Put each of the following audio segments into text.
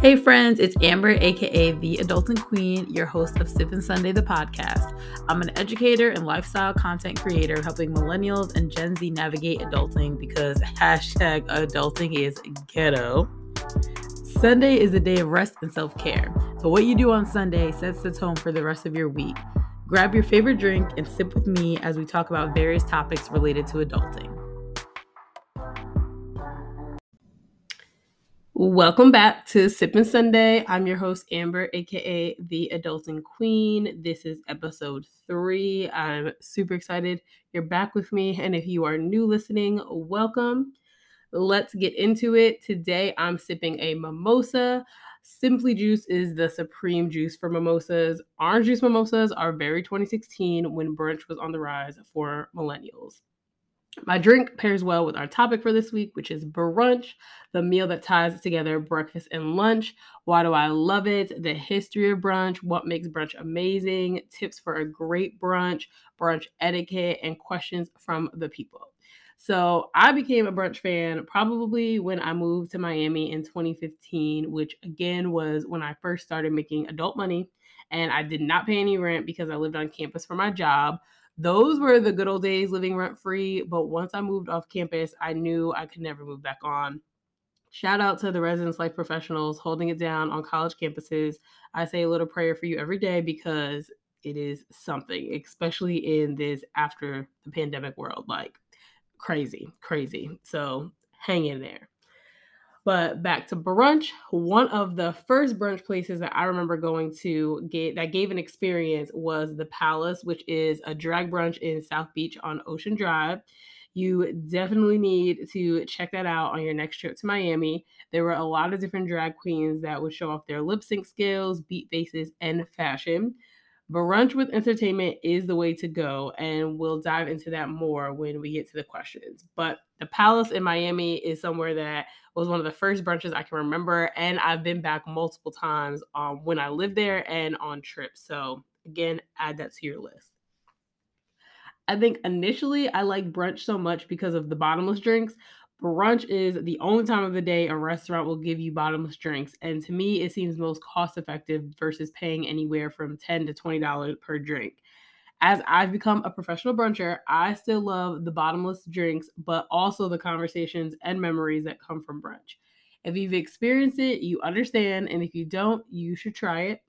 Hey friends, it's Amber, aka the Adulting Queen, your host of Sippin' Sunday, the podcast. I'm an educator and lifestyle content creator helping millennials and Gen Z navigate adulting because hashtag adulting is ghetto. Sunday is a day of rest and self care, So, what you do on Sunday sets the tone for the rest of your week. Grab your favorite drink and sip with me as we talk about various topics related to adulting. Welcome back to Sippin' Sunday. I'm your host, Amber, aka the Adulting Queen. This is episode three. I'm super excited you're back with me. And if you are new listening, welcome. Let's get into it. Today, I'm sipping a mimosa. Simply Juice is the supreme juice for mimosas. Orange juice mimosas are very 2016 when brunch was on the rise for millennials. My drink pairs well with our topic for this week, which is brunch, the meal that ties together breakfast and lunch. Why do I love it? The history of brunch, what makes brunch amazing, tips for a great brunch, brunch etiquette, and questions from the people. So, I became a brunch fan probably when I moved to Miami in 2015, which again was when I first started making adult money. And I did not pay any rent because I lived on campus for my job those were the good old days living rent free. But once I moved off campus, I knew I could never move back on. Shout out to the residence life professionals holding it down on college campuses. I say a little prayer for you every day because it is something, especially in this after the pandemic world. Like crazy, crazy. So hang in there. But back to brunch, one of the first brunch places that I remember going to get that gave an experience was the Palace, which is a drag brunch in South Beach on Ocean Drive. You definitely need to check that out on your next trip to Miami. There were a lot of different drag queens that would show off their lip sync skills, beat faces, and fashion. Brunch with entertainment is the way to go, and we'll dive into that more when we get to the questions. But the Palace in Miami is somewhere that was one of the first brunches I can remember, and I've been back multiple times um, when I lived there and on trips. So, again, add that to your list. I think initially I like brunch so much because of the bottomless drinks, brunch is the only time of the day a restaurant will give you bottomless drinks and to me it seems most cost effective versus paying anywhere from 10 to 20 dollars per drink as i've become a professional bruncher i still love the bottomless drinks but also the conversations and memories that come from brunch if you've experienced it you understand and if you don't you should try it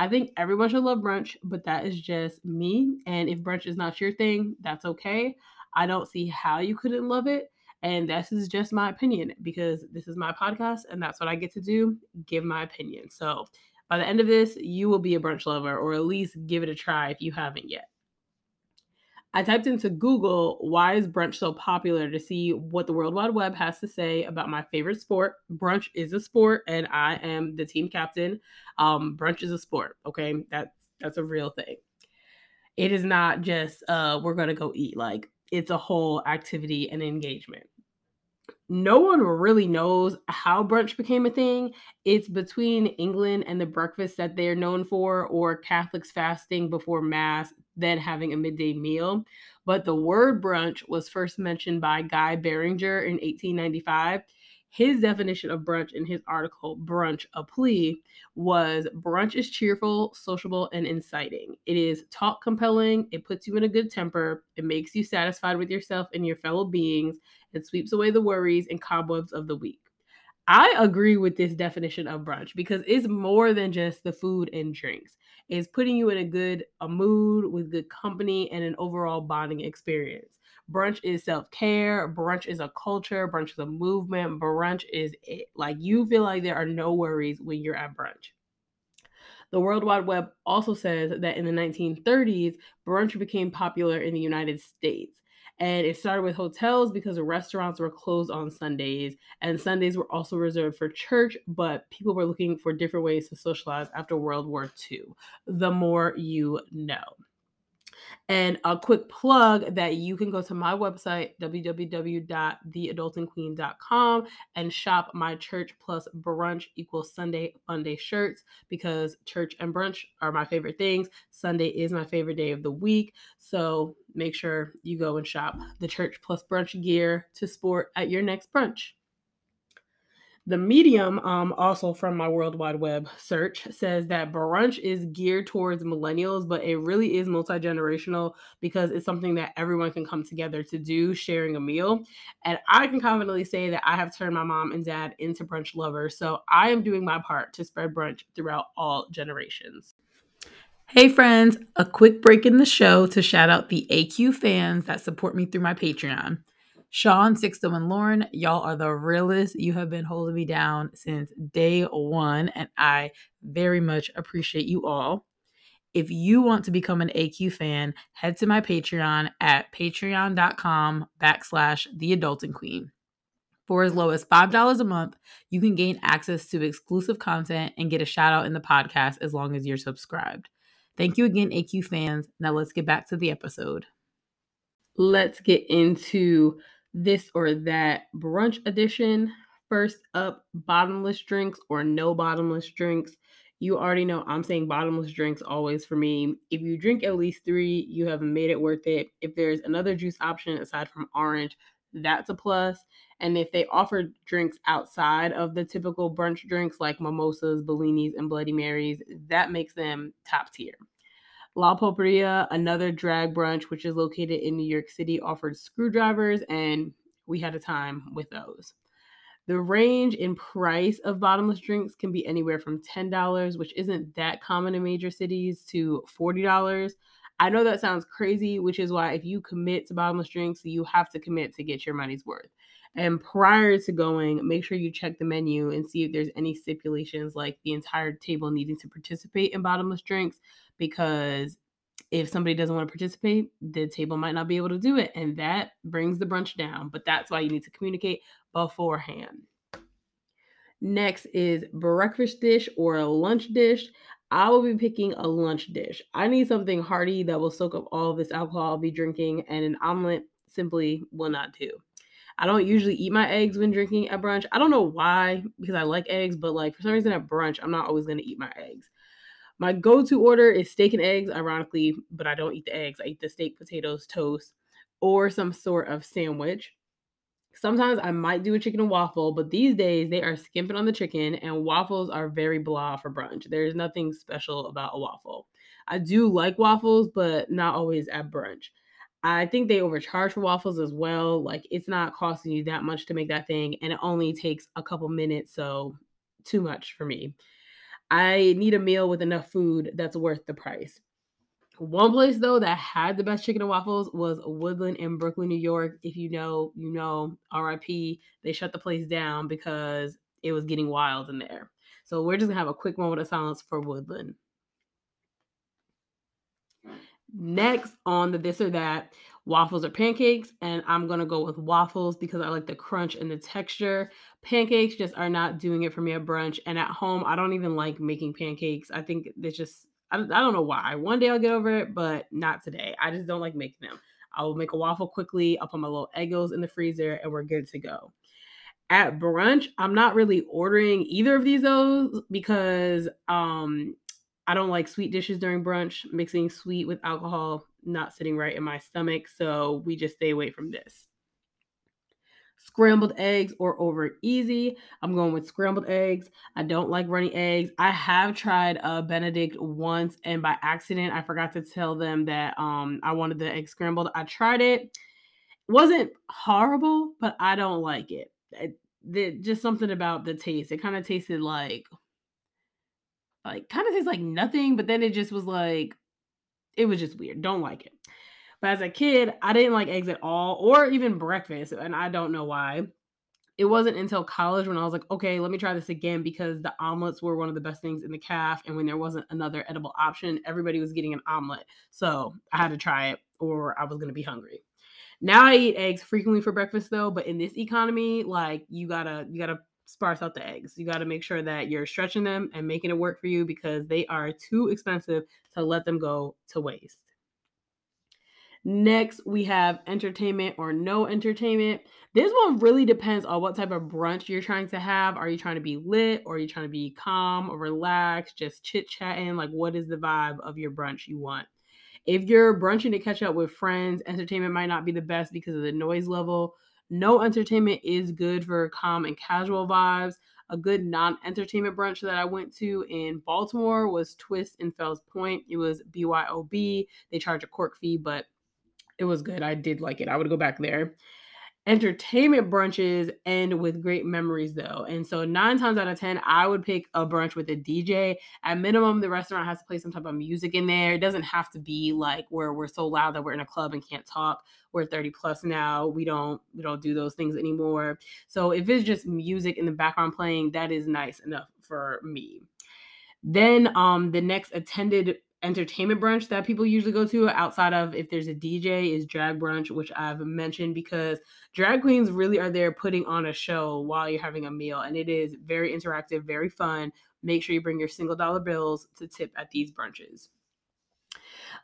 I think everyone should love brunch, but that is just me. And if brunch is not your thing, that's okay. I don't see how you couldn't love it. And this is just my opinion because this is my podcast and that's what I get to do give my opinion. So by the end of this, you will be a brunch lover or at least give it a try if you haven't yet. I typed into Google, why is brunch so popular to see what the World Wide Web has to say about my favorite sport. Brunch is a sport, and I am the team captain. Um, brunch is a sport, okay? That's that's a real thing. It is not just uh we're gonna go eat. Like it's a whole activity and engagement. No one really knows how brunch became a thing. It's between England and the breakfast that they're known for, or Catholics fasting before Mass, then having a midday meal. But the word brunch was first mentioned by Guy Beringer in 1895 his definition of brunch in his article, Brunch, a Plea, was brunch is cheerful, sociable, and inciting. It is talk compelling, it puts you in a good temper, it makes you satisfied with yourself and your fellow beings, it sweeps away the worries and cobwebs of the week. I agree with this definition of brunch because it's more than just the food and drinks. It's putting you in a good a mood with good company and an overall bonding experience. Brunch is self care. Brunch is a culture. Brunch is a movement. Brunch is it. Like you feel like there are no worries when you're at brunch. The World Wide Web also says that in the 1930s, brunch became popular in the United States. And it started with hotels because restaurants were closed on Sundays, and Sundays were also reserved for church, but people were looking for different ways to socialize after World War II. The more you know. And a quick plug that you can go to my website, www.theadultingqueen.com, and shop my church plus brunch equals Sunday Funday shirts because church and brunch are my favorite things. Sunday is my favorite day of the week. So make sure you go and shop the church plus brunch gear to sport at your next brunch. The Medium, um, also from my World Wide Web search, says that brunch is geared towards millennials, but it really is multi generational because it's something that everyone can come together to do, sharing a meal. And I can confidently say that I have turned my mom and dad into brunch lovers. So I am doing my part to spread brunch throughout all generations. Hey, friends, a quick break in the show to shout out the AQ fans that support me through my Patreon. Sean, Sixto, and Lauren, y'all are the realest. You have been holding me down since day one, and I very much appreciate you all. If you want to become an AQ fan, head to my Patreon at patreon.com backslash the adulting queen. For as low as $5 a month, you can gain access to exclusive content and get a shout out in the podcast as long as you're subscribed. Thank you again, AQ fans. Now let's get back to the episode. Let's get into this or that brunch edition. First up, bottomless drinks or no bottomless drinks. You already know I'm saying bottomless drinks always for me. If you drink at least three, you have made it worth it. If there's another juice option aside from orange, that's a plus. And if they offer drinks outside of the typical brunch drinks like mimosas, bellinis, and Bloody Marys, that makes them top tier. La Pulperia, another drag brunch, which is located in New York City, offered screwdrivers, and we had a time with those. The range in price of bottomless drinks can be anywhere from $10, which isn't that common in major cities, to $40. I know that sounds crazy, which is why if you commit to bottomless drinks, you have to commit to get your money's worth. And prior to going, make sure you check the menu and see if there's any stipulations like the entire table needing to participate in bottomless drinks because if somebody doesn't want to participate, the table might not be able to do it. And that brings the brunch down. But that's why you need to communicate beforehand. Next is breakfast dish or a lunch dish. I will be picking a lunch dish. I need something hearty that will soak up all this alcohol I'll be drinking, and an omelet simply will not do. I don't usually eat my eggs when drinking at brunch. I don't know why, because I like eggs, but like for some reason at brunch, I'm not always going to eat my eggs. My go to order is steak and eggs, ironically, but I don't eat the eggs. I eat the steak, potatoes, toast, or some sort of sandwich. Sometimes I might do a chicken and waffle, but these days they are skimping on the chicken and waffles are very blah for brunch. There's nothing special about a waffle. I do like waffles, but not always at brunch. I think they overcharge for waffles as well. Like it's not costing you that much to make that thing, and it only takes a couple minutes, so too much for me. I need a meal with enough food that's worth the price. One place though that had the best chicken and waffles was Woodland in Brooklyn, New York. If you know, you know, RIP, they shut the place down because it was getting wild in there. So we're just gonna have a quick moment of silence for Woodland. Next on the this or that, waffles or pancakes, and I'm gonna go with waffles because I like the crunch and the texture. Pancakes just are not doing it for me at brunch, and at home I don't even like making pancakes. I think it's just I, I don't know why. One day I'll get over it, but not today. I just don't like making them. I will make a waffle quickly. I'll put my little Eggos in the freezer, and we're good to go. At brunch, I'm not really ordering either of these those because um I don't like sweet dishes during brunch. Mixing sweet with alcohol not sitting right in my stomach, so we just stay away from this. Scrambled eggs or over easy. I'm going with scrambled eggs. I don't like runny eggs. I have tried a Benedict once, and by accident, I forgot to tell them that um I wanted the egg scrambled. I tried it. it wasn't horrible, but I don't like it. it, it just something about the taste. It kind of tasted like like kind of tastes like nothing, but then it just was like it was just weird. Don't like it. But as a kid, I didn't like eggs at all, or even breakfast, and I don't know why. It wasn't until college when I was like, okay, let me try this again because the omelets were one of the best things in the calf. And when there wasn't another edible option, everybody was getting an omelet. So I had to try it or I was going to be hungry. Now I eat eggs frequently for breakfast though, but in this economy, like you gotta, you gotta sparse out the eggs. You got to make sure that you're stretching them and making it work for you because they are too expensive to let them go to waste. Next, we have entertainment or no entertainment. This one really depends on what type of brunch you're trying to have. Are you trying to be lit or are you trying to be calm or relaxed, just chit chatting? Like, what is the vibe of your brunch you want? If you're brunching to catch up with friends, entertainment might not be the best because of the noise level no entertainment is good for calm and casual vibes. A good non-entertainment brunch that I went to in Baltimore was Twist in Fells Point. It was BYOB. They charge a cork fee, but it was good. I did like it. I would go back there entertainment brunches end with great memories though. And so nine times out of ten i would pick a brunch with a dj at minimum the restaurant has to play some type of music in there. It doesn't have to be like where we're so loud that we're in a club and can't talk. We're 30 plus now. We don't we don't do those things anymore. So if it's just music in the background playing that is nice enough for me. Then um the next attended entertainment brunch that people usually go to outside of if there's a DJ is drag brunch, which I've mentioned because drag queens really are there putting on a show while you're having a meal. And it is very interactive, very fun. Make sure you bring your single dollar bills to tip at these brunches.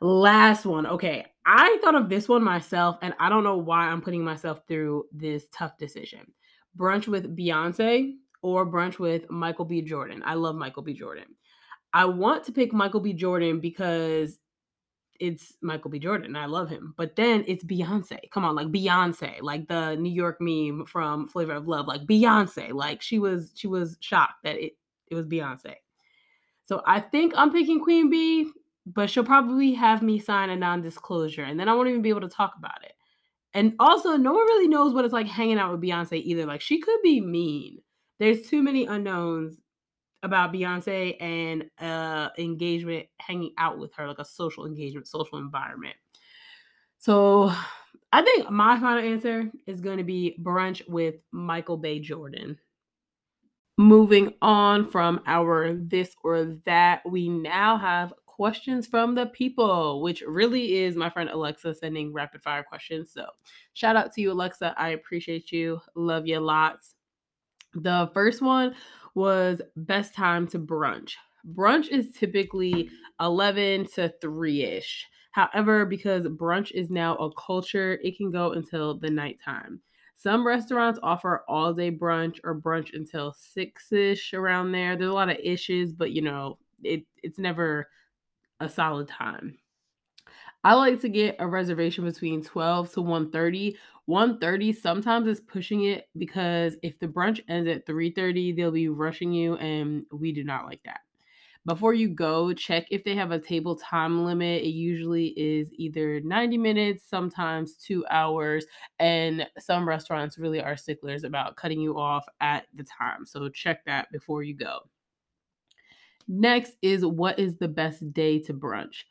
Last one. Okay. I thought of this one myself, and I don't know why I'm putting myself through this tough decision. Brunch with Beyonce or brunch with Michael B. Jordan. I love Michael B. Jordan. I want to pick Michael B. Jordan because it's Michael B. Jordan. I love him. But then it's Beyonce. Come on, like Beyonce, like the New York meme from Flavor of Love, like Beyonce. Like she was she was shocked that it it was Beyonce. So I think I'm picking Queen Bee, but she'll probably have me sign a non-disclosure and then I won't even be able to talk about it. And also, no one really knows what it's like hanging out with Beyonce either. Like she could be mean. There's too many unknowns about Beyonce and uh engagement hanging out with her, like a social engagement, social environment. So I think my final answer is going to be brunch with Michael B. Jordan. Moving on from our this or that, we now have questions from the people, which really is my friend Alexa sending rapid fire questions. So shout out to you, Alexa. I appreciate you. Love you lots. The first one was best time to brunch. Brunch is typically 11 to 3 ish. However, because brunch is now a culture, it can go until the nighttime. Some restaurants offer all day brunch or brunch until 6 ish around there. There's a lot of issues, but you know, it, it's never a solid time. I like to get a reservation between 12 to 1:30. 1:30 sometimes is pushing it because if the brunch ends at 3:30, they'll be rushing you and we do not like that. Before you go, check if they have a table time limit. It usually is either 90 minutes, sometimes 2 hours, and some restaurants really are sticklers about cutting you off at the time. So check that before you go. Next is what is the best day to brunch?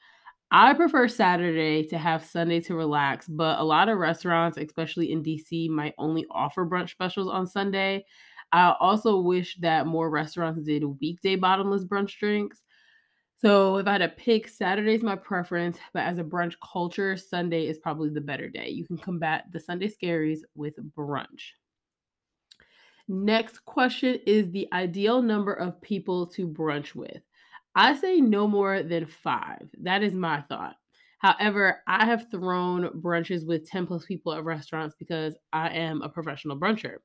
I prefer Saturday to have Sunday to relax, but a lot of restaurants, especially in DC, might only offer brunch specials on Sunday. I also wish that more restaurants did weekday bottomless brunch drinks. So if I had to pick, Saturday's my preference, but as a brunch culture, Sunday is probably the better day. You can combat the Sunday scaries with brunch. Next question is the ideal number of people to brunch with. I say no more than five. That is my thought. However, I have thrown brunches with 10 plus people at restaurants because I am a professional bruncher.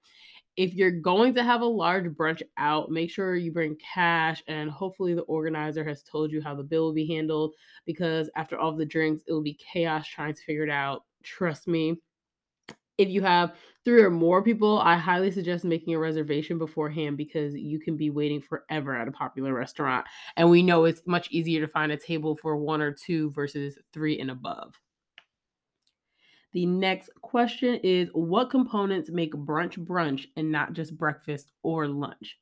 If you're going to have a large brunch out, make sure you bring cash and hopefully the organizer has told you how the bill will be handled because after all the drinks, it will be chaos trying to figure it out. Trust me, if you have three or more people, I highly suggest making a reservation beforehand because you can be waiting forever at a popular restaurant. And we know it's much easier to find a table for one or two versus three and above. The next question is What components make brunch brunch and not just breakfast or lunch?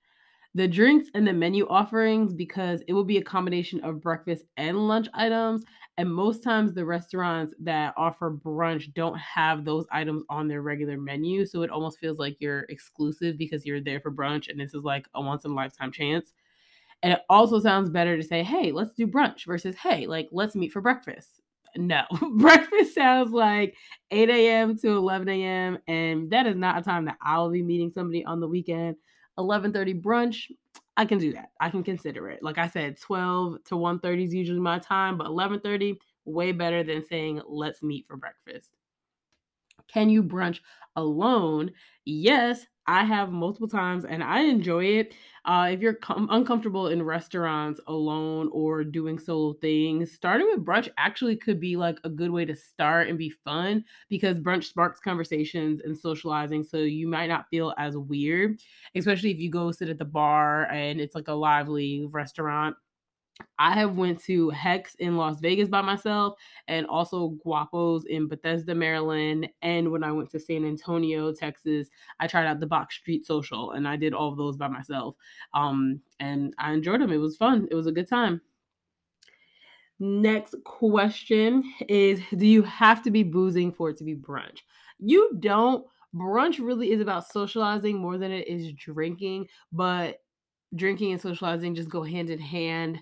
The drinks and the menu offerings because it will be a combination of breakfast and lunch items. And most times, the restaurants that offer brunch don't have those items on their regular menu. So it almost feels like you're exclusive because you're there for brunch and this is like a once in a lifetime chance. And it also sounds better to say, hey, let's do brunch versus, hey, like, let's meet for breakfast. No, breakfast sounds like 8 a.m. to 11 a.m. And that is not a time that I'll be meeting somebody on the weekend. 11:30 brunch, I can do that. I can consider it. Like I said, 12 to 1:30 is usually my time, but 11:30 way better than saying let's meet for breakfast. Can you brunch alone? Yes, I have multiple times and I enjoy it. Uh, if you're com- uncomfortable in restaurants alone or doing solo things, starting with brunch actually could be like a good way to start and be fun because brunch sparks conversations and socializing. So you might not feel as weird, especially if you go sit at the bar and it's like a lively restaurant I have went to Hexx in Las Vegas by myself and also Guapos in Bethesda, Maryland. And when I went to San Antonio, Texas, I tried out the Box Street Social and I did all of those by myself. Um, and I enjoyed them. It was fun. It was a good time. Next question is Do you have to be boozing for it to be brunch? You don't. Brunch really is about socializing more than it is drinking, but drinking and socializing just go hand in hand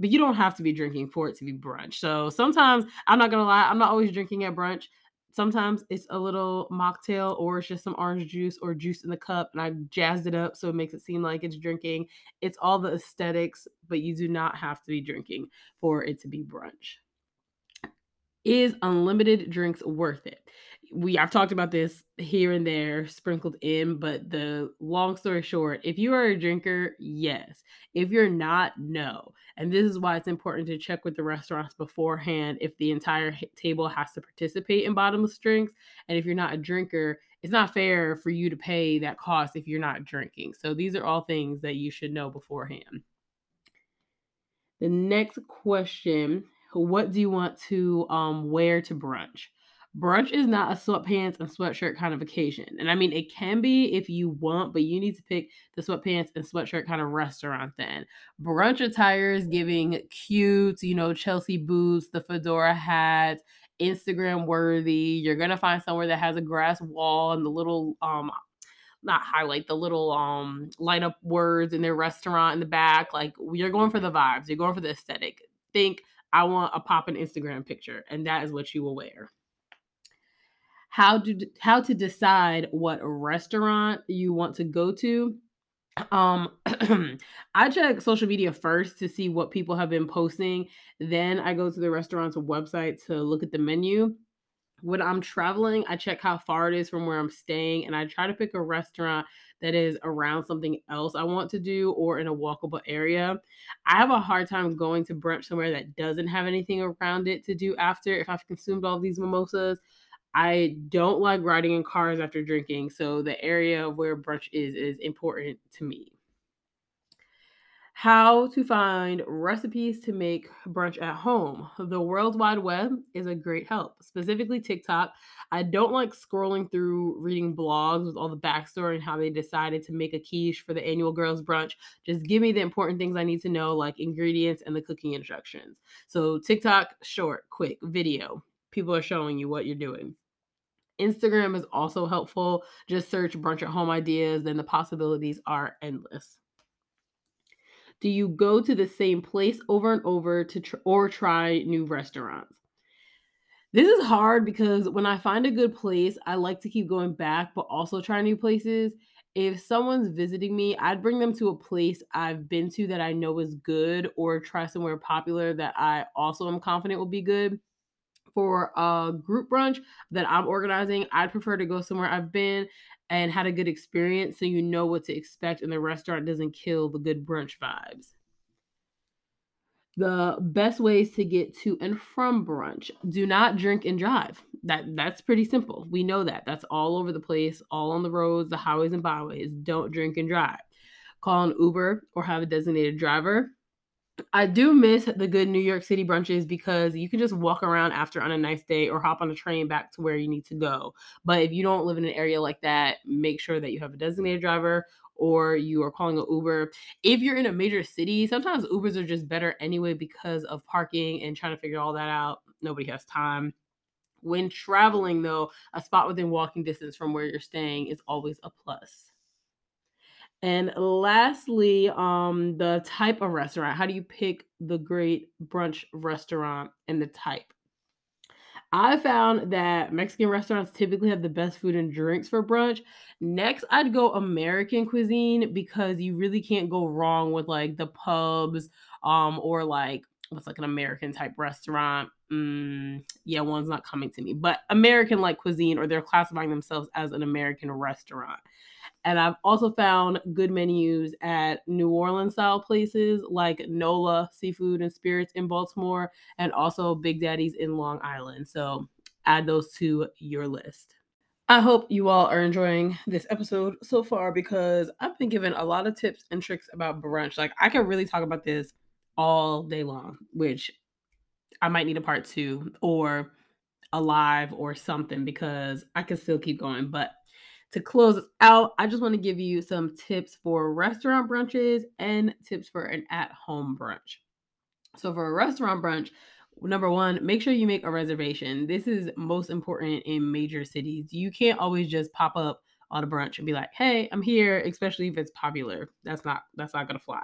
but you don't have to be drinking for it to be brunch. So sometimes I'm not gonna lie, I'm not always drinking at brunch. Sometimes it's a little mocktail or it's just some orange juice or juice in the cup and I jazzed it up so it makes it seem like it's drinking. It's all the aesthetics, but you do not have to be drinking for it to be brunch. Is unlimited drinks worth it? We I've talked about this here and there sprinkled in, but the long story short, if you are a drinker, yes. If you're not, no. And this is why it's important to check with the restaurants beforehand if the entire table has to participate in bottomless drinks. And if you're not a drinker, it's not fair for you to pay that cost if you're not drinking. So these are all things that you should know beforehand. The next question, what do you want to um, wear to brunch? Brunch is not a sweatpants and sweatshirt kind of occasion. And I mean, it can be if you want, but you need to pick the sweatpants and sweatshirt kind of restaurant then. Brunch attire is giving cute, you know, Chelsea boots, the fedora hat, Instagram worthy. You're going to find somewhere that has a grass wall and the little, um, not highlight the little um light up words in their restaurant in the back. Like you're going for the vibes, you're going for the aesthetic. Think I want a pop an Instagram picture, and that is what you will wear how to how to decide what restaurant you want to go to. Um i check social media first to see what people have been posting then i go to the restaurant's website to look at the menu. When i'm traveling i check how far it is from where i'm staying and i try to pick a restaurant that is around something else i want to do or in a walkable area. I have a hard time going to brunch somewhere that doesn't have anything around it to do after if i've consumed all these mimosas I don't like riding in cars after drinking, so the area where brunch is is important to me. How to find recipes to make brunch at home. The World Wide Web is a great help, specifically TikTok. I don't like scrolling through reading blogs with all the backstory and how they decided to make a quiche for the annual girls' brunch. Just give me the important things I need to know, like ingredients and the cooking instructions. So, TikTok, short, quick video. People are showing you what you're doing. Instagram is also helpful. Just search brunch at home ideas, then the possibilities are endless. Do you go to the same place over and over to tr- or try new restaurants? This is hard because when I find a good place, I like to keep going back but also try new places. If someone's visiting me, I'd bring them to a place I've been to that I know is good or try somewhere popular that I also am confident will be good for a group brunch that I'm organizing, I'd prefer to go somewhere I've been and had a good experience so you know what to expect and the restaurant doesn't kill the good brunch vibes. The best ways to get to and from brunch. Do not drink and drive. That that's pretty simple. We know that. That's all over the place, all on the roads, the highways and byways. Don't drink and drive. Call an Uber or have a designated driver I do miss the good New York City brunches because you can just walk around after on a nice day or hop on a train back to where you need to go. But if you don't live in an area like that, make sure that you have a designated driver or you are calling an Uber. If you're in a major city, sometimes Ubers are just better anyway because of parking and trying to figure all that out. Nobody has time. When traveling, though, a spot within walking distance from where you're staying is always a plus. And lastly, um, the type of restaurant. How do you pick the great brunch restaurant and the type? I found that Mexican restaurants typically have the best food and drinks for brunch. Next, I'd go American cuisine because you really can't go wrong with like the pubs um or like what's like an American type restaurant. Mm, yeah, one's not coming to me, but American like cuisine or they're classifying themselves as an American restaurant. And I've also found good menus at New Orleans style places like Nola Seafood and Spirits in Baltimore and also Big Daddy's in Long Island. So add those to your list. I hope you all are enjoying this episode so far because I've been given a lot of tips and tricks about brunch. Like, I can really talk about this all day long, which I might need a part two or a live or something because I can still keep going. But to close out, I just want to give you some tips for restaurant brunches and tips for an at home brunch. So, for a restaurant brunch, number one, make sure you make a reservation. This is most important in major cities. You can't always just pop up on a brunch and be like, "Hey, I'm here," especially if it's popular. That's not that's not going to fly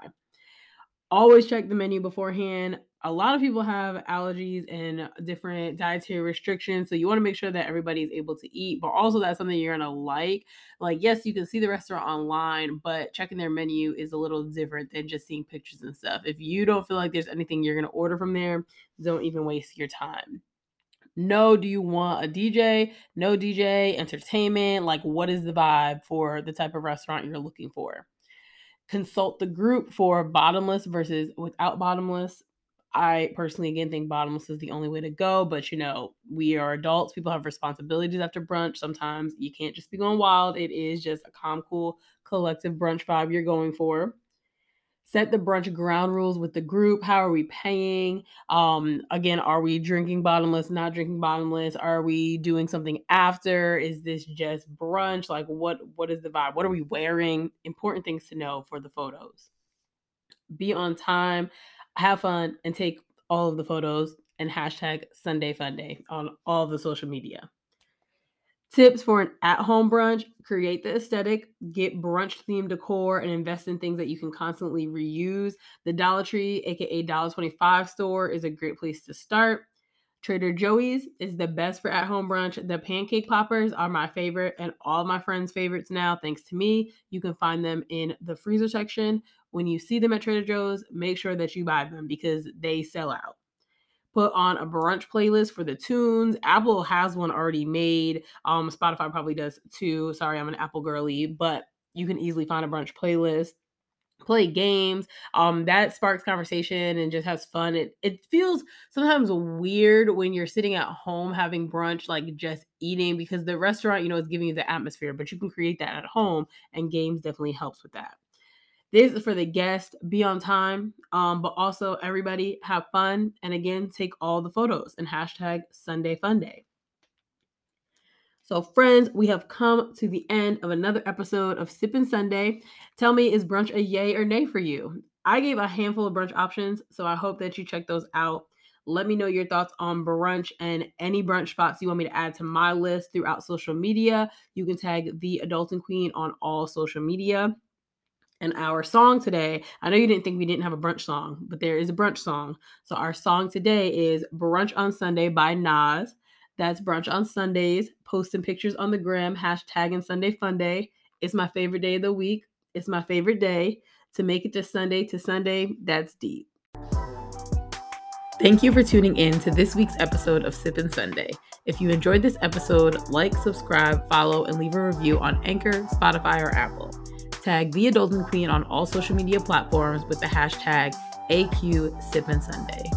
always check the menu beforehand. A lot of people have allergies and different dietary restrictions. So you want to make sure that everybody is able to eat, but also that's something you're going to like. Like, yes, you can see the restaurant online, but checking their menu is a little different than just seeing pictures and stuff. If you don't feel like there's anything you're going to order from there, don't even waste your time. No, do you want a DJ? No DJ, entertainment? Like, what is the vibe for the type of restaurant you're looking for? consult the group for bottomless versus without bottomless. I personally again think bottomless is the only way to go, but you know, we are adults, people have responsibilities after brunch. Sometimes you can't just be going wild. It is just a calm, cool, collective brunch vibe you're going for. Set the brunch ground rules with the group how are we paying? Um again are we drinking bottomless not drinking bottomless? Are we doing something after? Is this just brunch? Like what what is the vibe? What are we wearing? Important things to know for the photos. Be on time have fun and take all of the photos and hashtag sunday fun day on all the social media Tips for an at home brunch create the aesthetic, get brunch themed decor, and invest in things that you can constantly reuse. The Dollar Tree, aka Dollar 25 store, is a great place to start. Trader Joe's is the best for at home brunch. The pancake poppers are my favorite and all my friends' favorites now, thanks to me. You can find them in the freezer section. When you see them at Trader Joe's, make sure that you buy them because they sell out put on a brunch playlist for the tunes. Apple has one already made. Um, Spotify probably does too. Sorry, I'm an Apple girly, but you can easily find a brunch playlist. Play games. Um, that sparks conversation and just has fun. It it feels sometimes weird when you're sitting at home having brunch, like just eating, because the restaurant, you know, is giving you the atmosphere, but you can create that at home, and games definitely helps with that. This is for the guest. Be on time, um, but also everybody have fun. And again, take all the photos and hashtag Sunday Fun Day. So, friends, we have come to the end of another episode of Sippin' Sunday. Tell me, is brunch a yay or nay for you? I gave a handful of brunch options, so I hope that you check those out. Let me know your thoughts on brunch and any brunch spots you want me to add to my list throughout social media. You can tag the Adulting Queen on all social media. And our song today, I know you didn't think we didn't have a brunch song, but there is a brunch song. So our song today is Brunch on Sunday by Nas. That's Brunch on Sundays, posting pictures on the gram, hashtagging Sunday Fun Day. It's my favorite day of the week. It's my favorite day. To make it to Sunday to Sunday, that's deep. Thank you for tuning in to this week's episode of Sippin' Sunday. If you enjoyed this episode, like, subscribe, follow, and leave a review on Anchor, Spotify, or Apple. Tag The Adulting Queen on all social media platforms with the hashtag AQ Sippin' Sunday.